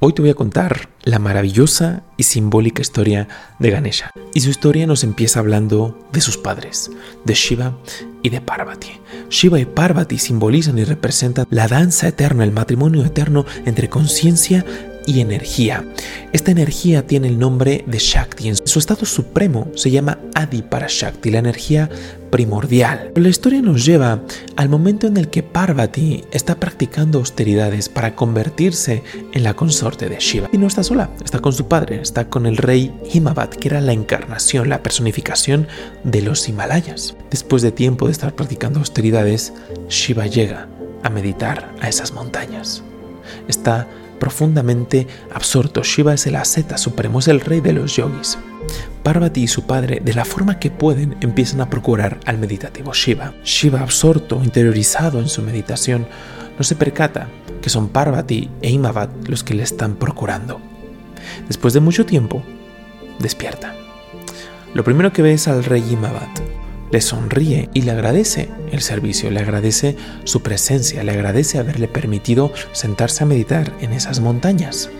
Hoy te voy a contar la maravillosa y simbólica historia de Ganesha. Y su historia nos empieza hablando de sus padres, de Shiva y de Parvati. Shiva y Parvati simbolizan y representan la danza eterna, el matrimonio eterno entre conciencia y energía. Esta energía tiene el nombre de Shakti. En su estado supremo se llama Adi para Shakti, la energía primordial. La historia nos lleva al momento en el que Parvati está practicando austeridades para convertirse en la consorte de Shiva. Y no está sola, está con su padre, está con el rey Himavat, que era la encarnación, la personificación de los Himalayas. Después de tiempo de estar practicando austeridades, Shiva llega a meditar a esas montañas. Está profundamente absorto. Shiva es el asceta supremo, es el rey de los yogis. Parvati y su padre, de la forma que pueden, empiezan a procurar al meditativo Shiva. Shiva, absorto, interiorizado en su meditación, no se percata que son Parvati e Imavat los que le están procurando. Después de mucho tiempo, despierta. Lo primero que ve es al rey Imavat le sonríe y le agradece el servicio, le agradece su presencia, le agradece haberle permitido sentarse a meditar en esas montañas.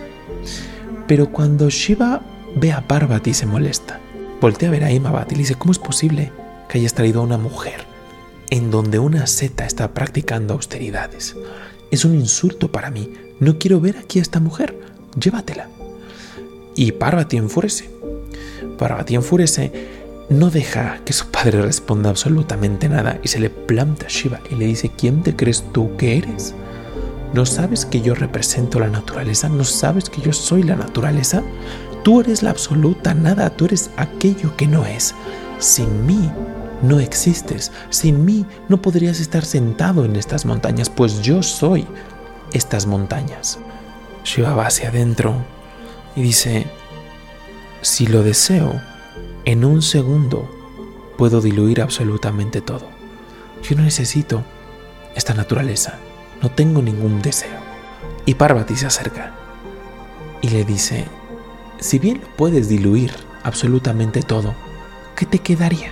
Pero cuando Shiva ve a Parvati se molesta. Voltea a ver a Imavat y le dice, ¿cómo es posible que hayas traído a una mujer en donde una seta está practicando austeridades? Es un insulto para mí. No quiero ver aquí a esta mujer. Llévatela. Y Parvati enfurece. Parvati enfurece no deja que su padre responda absolutamente nada y se le planta a Shiva y le dice, ¿quién te crees tú que eres? ¿No sabes que yo represento la naturaleza? ¿No sabes que yo soy la naturaleza? Tú eres la absoluta nada, tú eres aquello que no es. Sin mí no existes, sin mí no podrías estar sentado en estas montañas, pues yo soy estas montañas. Shiva va hacia adentro y dice, si lo deseo, en un segundo puedo diluir absolutamente todo. Yo no necesito esta naturaleza, no tengo ningún deseo. Y Parvati se acerca y le dice, si bien puedes diluir absolutamente todo, ¿qué te quedaría?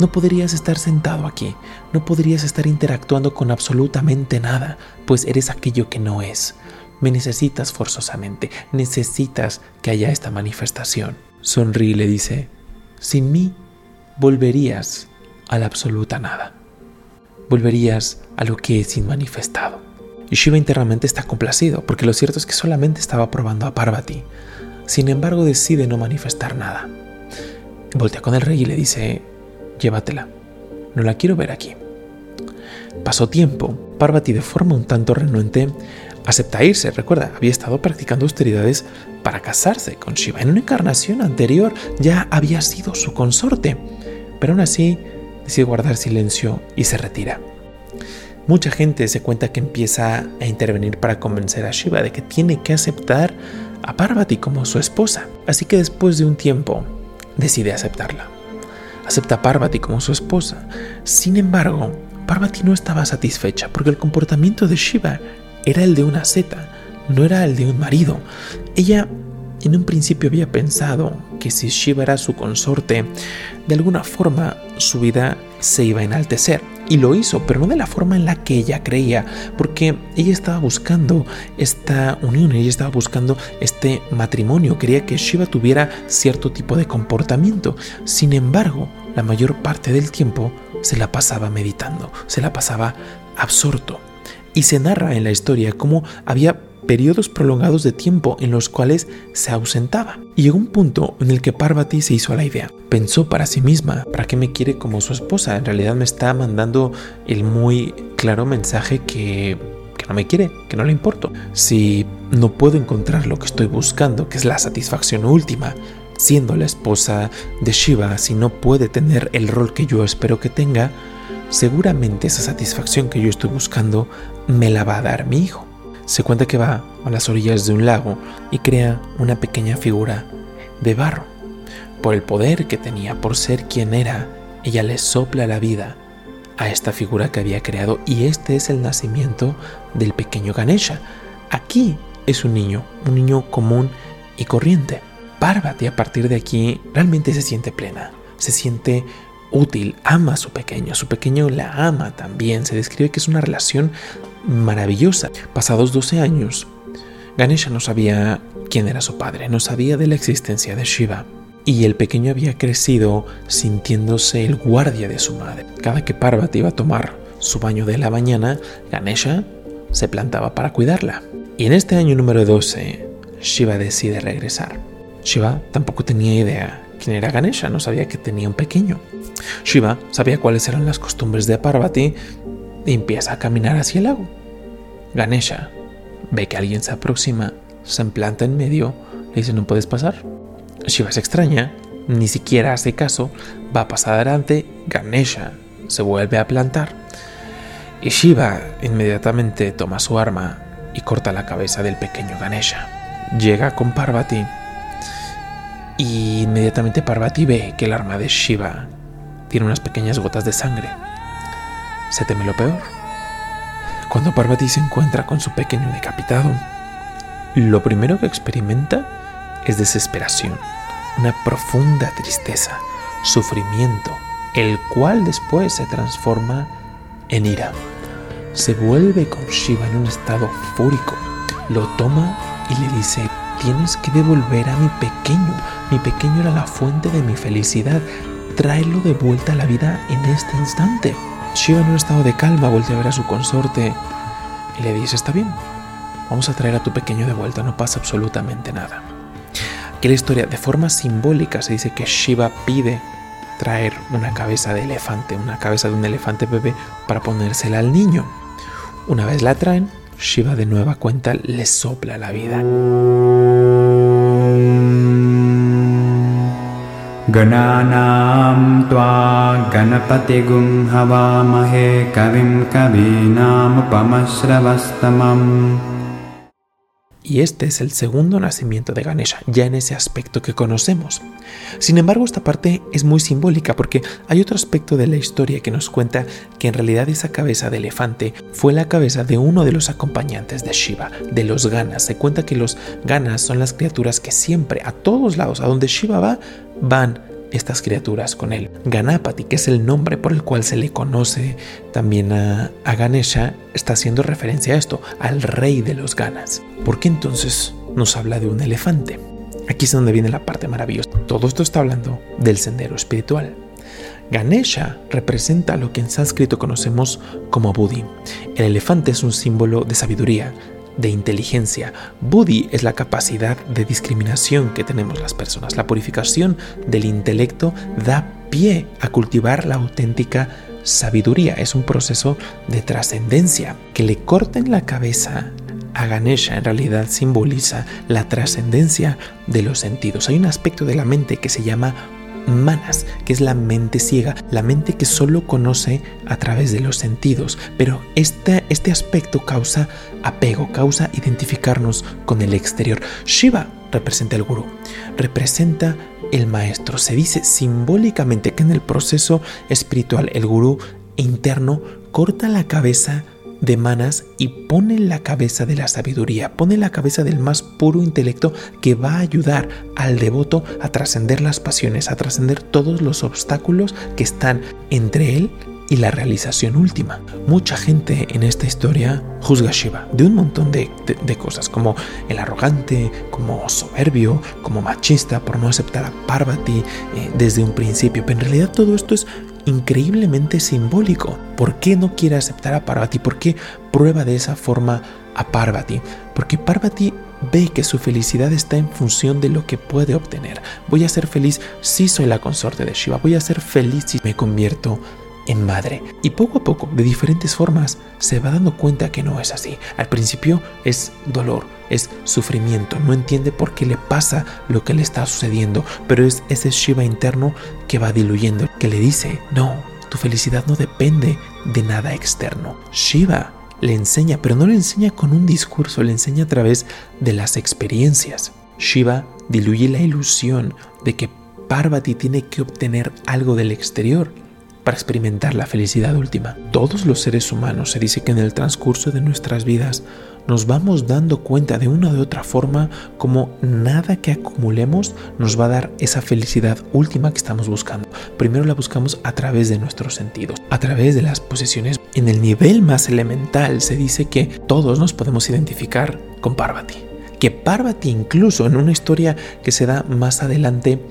No podrías estar sentado aquí, no podrías estar interactuando con absolutamente nada, pues eres aquello que no es. Me necesitas forzosamente, necesitas que haya esta manifestación. Sonríe y le dice, sin mí volverías a la absoluta nada. Volverías a lo que es inmanifestado. Y Shiva internamente está complacido, porque lo cierto es que solamente estaba probando a Parvati. Sin embargo, decide no manifestar nada. Voltea con el rey y le dice, llévatela, no la quiero ver aquí. Pasó tiempo, Parvati de forma un tanto renuente acepta irse. Recuerda, había estado practicando austeridades para casarse con Shiva. En una encarnación anterior ya había sido su consorte, pero aún así decide guardar silencio y se retira. Mucha gente se cuenta que empieza a intervenir para convencer a Shiva de que tiene que aceptar a Parvati como su esposa. Así que después de un tiempo decide aceptarla. Acepta a Parvati como su esposa. Sin embargo, Parvati no estaba satisfecha porque el comportamiento de Shiva era el de una seta, no era el de un marido. Ella en un principio había pensado que si Shiva era su consorte, de alguna forma su vida se iba a enaltecer. Y lo hizo, pero no de la forma en la que ella creía, porque ella estaba buscando esta unión, ella estaba buscando este matrimonio, quería que Shiva tuviera cierto tipo de comportamiento. Sin embargo, la mayor parte del tiempo se la pasaba meditando, se la pasaba absorto. Y se narra en la historia cómo había periodos prolongados de tiempo en los cuales se ausentaba. Y llegó un punto en el que Parvati se hizo a la idea. Pensó para sí misma, ¿para qué me quiere como su esposa? En realidad me está mandando el muy claro mensaje que, que no me quiere, que no le importo. Si no puedo encontrar lo que estoy buscando, que es la satisfacción última, siendo la esposa de Shiva, si no puede tener el rol que yo espero que tenga, seguramente esa satisfacción que yo estoy buscando me la va a dar mi hijo. Se cuenta que va a las orillas de un lago y crea una pequeña figura de barro. Por el poder que tenía, por ser quien era, ella le sopla la vida a esta figura que había creado y este es el nacimiento del pequeño Ganesha. Aquí es un niño, un niño común y corriente. Parvati a partir de aquí realmente se siente plena, se siente útil, ama a su pequeño, su pequeño la ama también, se describe que es una relación maravillosa. Pasados 12 años, Ganesha no sabía quién era su padre, no sabía de la existencia de Shiva. Y el pequeño había crecido sintiéndose el guardia de su madre. Cada que Parvati iba a tomar su baño de la mañana, Ganesha se plantaba para cuidarla. Y en este año número 12, Shiva decide regresar. Shiva tampoco tenía idea quién era Ganesha, no sabía que tenía un pequeño. Shiva sabía cuáles eran las costumbres de Parvati y empieza a caminar hacia el lago. Ganesha ve que alguien se aproxima, se implanta en medio y dice no puedes pasar. Shiva se extraña, ni siquiera hace caso, va a pasar adelante, Ganesha se vuelve a plantar y Shiva inmediatamente toma su arma y corta la cabeza del pequeño Ganesha. Llega con Parvati y inmediatamente Parvati ve que el arma de Shiva tiene unas pequeñas gotas de sangre. Se teme lo peor. Cuando Parvati se encuentra con su pequeño decapitado, lo primero que experimenta es desesperación, una profunda tristeza, sufrimiento, el cual después se transforma en ira. Se vuelve con Shiva en un estado fúrico, lo toma y le dice, tienes que devolver a mi pequeño, mi pequeño era la fuente de mi felicidad, tráelo de vuelta a la vida en este instante. Shiva en un estado de calma vuelve a ver a su consorte y le dice, está bien, vamos a traer a tu pequeño de vuelta, no pasa absolutamente nada. Aquí la historia, de forma simbólica, se dice que Shiva pide traer una cabeza de elefante, una cabeza de un elefante bebé para ponérsela al niño. Una vez la traen, Shiva de nueva cuenta le sopla la vida. गणानां त्वा गणपतिगुं हवामहे कविं कवीनामुपमश्रवस्तमम् Y este es el segundo nacimiento de Ganesha, ya en ese aspecto que conocemos. Sin embargo, esta parte es muy simbólica porque hay otro aspecto de la historia que nos cuenta que en realidad esa cabeza de elefante fue la cabeza de uno de los acompañantes de Shiva, de los Ganas. Se cuenta que los Ganas son las criaturas que siempre, a todos lados, a donde Shiva va, van estas criaturas con él. Ganapati, que es el nombre por el cual se le conoce también a, Ganesha, está haciendo referencia a esto, al rey de los Ganas. ¿Por qué entonces nos habla de un elefante? Aquí es donde viene la parte maravillosa. Todo esto está hablando del sendero espiritual. Ganesha representa lo que en sánscrito conocemos como Buddhi. El elefante es un símbolo de sabiduría, de inteligencia. Buddhi es la capacidad de discriminación que tenemos las personas. La purificación del intelecto da pie a cultivar la auténtica sabiduría. Es un proceso de trascendencia. Que le corten la cabeza a Ganesha en realidad simboliza la trascendencia de los sentidos. Hay un aspecto de la mente que se llama manas, que es la mente ciega, la mente que solo conoce a través de los sentidos. Pero este, este aspecto causa apego, causa identificarnos con el exterior. Shiva representa el gurú, representa el maestro. Se dice simbólicamente que en el proceso espiritual el gurú interno corta la cabeza de manas y pone la cabeza de la sabiduría, pone la cabeza del más puro intelecto que va a ayudar al devoto a trascender las pasiones, a trascender todos los obstáculos que están entre él y la realización última. Mucha gente en esta historia juzga a Shiva de un montón de, cosas, como el arrogante, como soberbio, como machista por no aceptar a Parvati eh, desde un principio. Pero en realidad todo esto es increíblemente simbólico. ¿Por qué no quiere aceptar a Parvati? ¿Por qué prueba de esa forma a Parvati? Porque Parvati ve que su felicidad está en función de lo que puede obtener. Voy a ser feliz si soy la consorte de Shiva. Voy a ser feliz si me convierto en madre. Y poco a poco, de diferentes formas, se va dando cuenta que no es así. Al principio es dolor, es sufrimiento, no entiende por qué le pasa lo que le está sucediendo, pero es ese Shiva interno que va diluyendo, que le dice, no, tu felicidad no depende de nada externo. Shiva le enseña, pero no le enseña con un discurso, le enseña a través de las experiencias. Shiva diluye la ilusión de que Parvati tiene que obtener algo del exterior para experimentar la felicidad última. Todos los seres humanos se dice que en el transcurso de nuestras vidas nos vamos dando cuenta de una u otra forma como nada que acumulemos nos va a dar esa felicidad última que estamos buscando. Primero la buscamos a través de nuestros sentidos, a través de las posesiones. En el nivel más elemental se dice que todos nos podemos identificar con Parvati. que Parvati incluso en una historia que se da más adelante,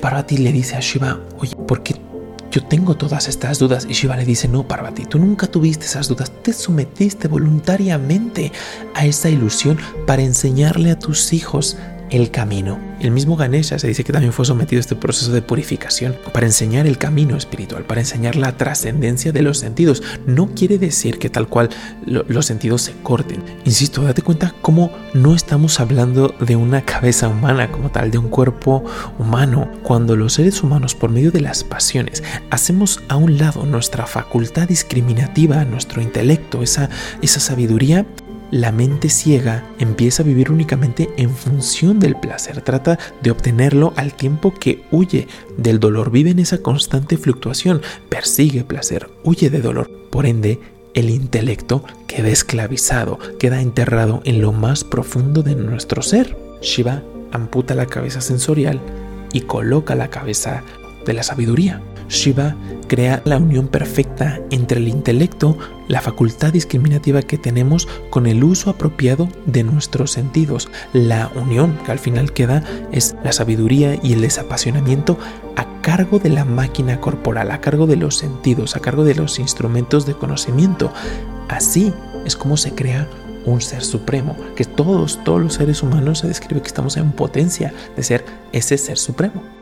Parvati le dice a Shiva, oye, ¿por qué yo tengo todas estas dudas? Y Shiva le dice, no, Parvati, tú nunca tuviste esas dudas, te sometiste voluntariamente a esa ilusión para enseñarle a tus hijos el camino. El mismo Ganesha se dice que también fue sometido a este proceso de purificación para enseñar el camino espiritual, para enseñar la trascendencia de los sentidos. No quiere decir que tal cual los sentidos se corten. Insisto, date cuenta cómo no estamos hablando de una cabeza humana como tal, de un cuerpo humano. Cuando los seres humanos, por medio de las pasiones, hacemos a un lado nuestra facultad discriminativa, nuestro intelecto, esa, esa sabiduría, la mente ciega empieza a vivir únicamente en función del placer, trata de obtenerlo al tiempo que huye del dolor, vive en esa constante fluctuación, persigue placer, huye de dolor. Por ende, el intelecto queda esclavizado, queda enterrado en lo más profundo de nuestro ser. Shiva amputa la cabeza sensorial y coloca la cabeza de la sabiduría. Shiva crea la unión perfecta entre el intelecto, la facultad discriminativa que tenemos con el uso apropiado de nuestros sentidos. La unión que al final queda es la sabiduría y el desapasionamiento a cargo de la máquina corporal, a cargo de los sentidos, a cargo de los instrumentos de conocimiento. Así es como se crea un ser supremo, que todos, todos los seres humanos se describe que estamos en potencia de ser ese ser supremo.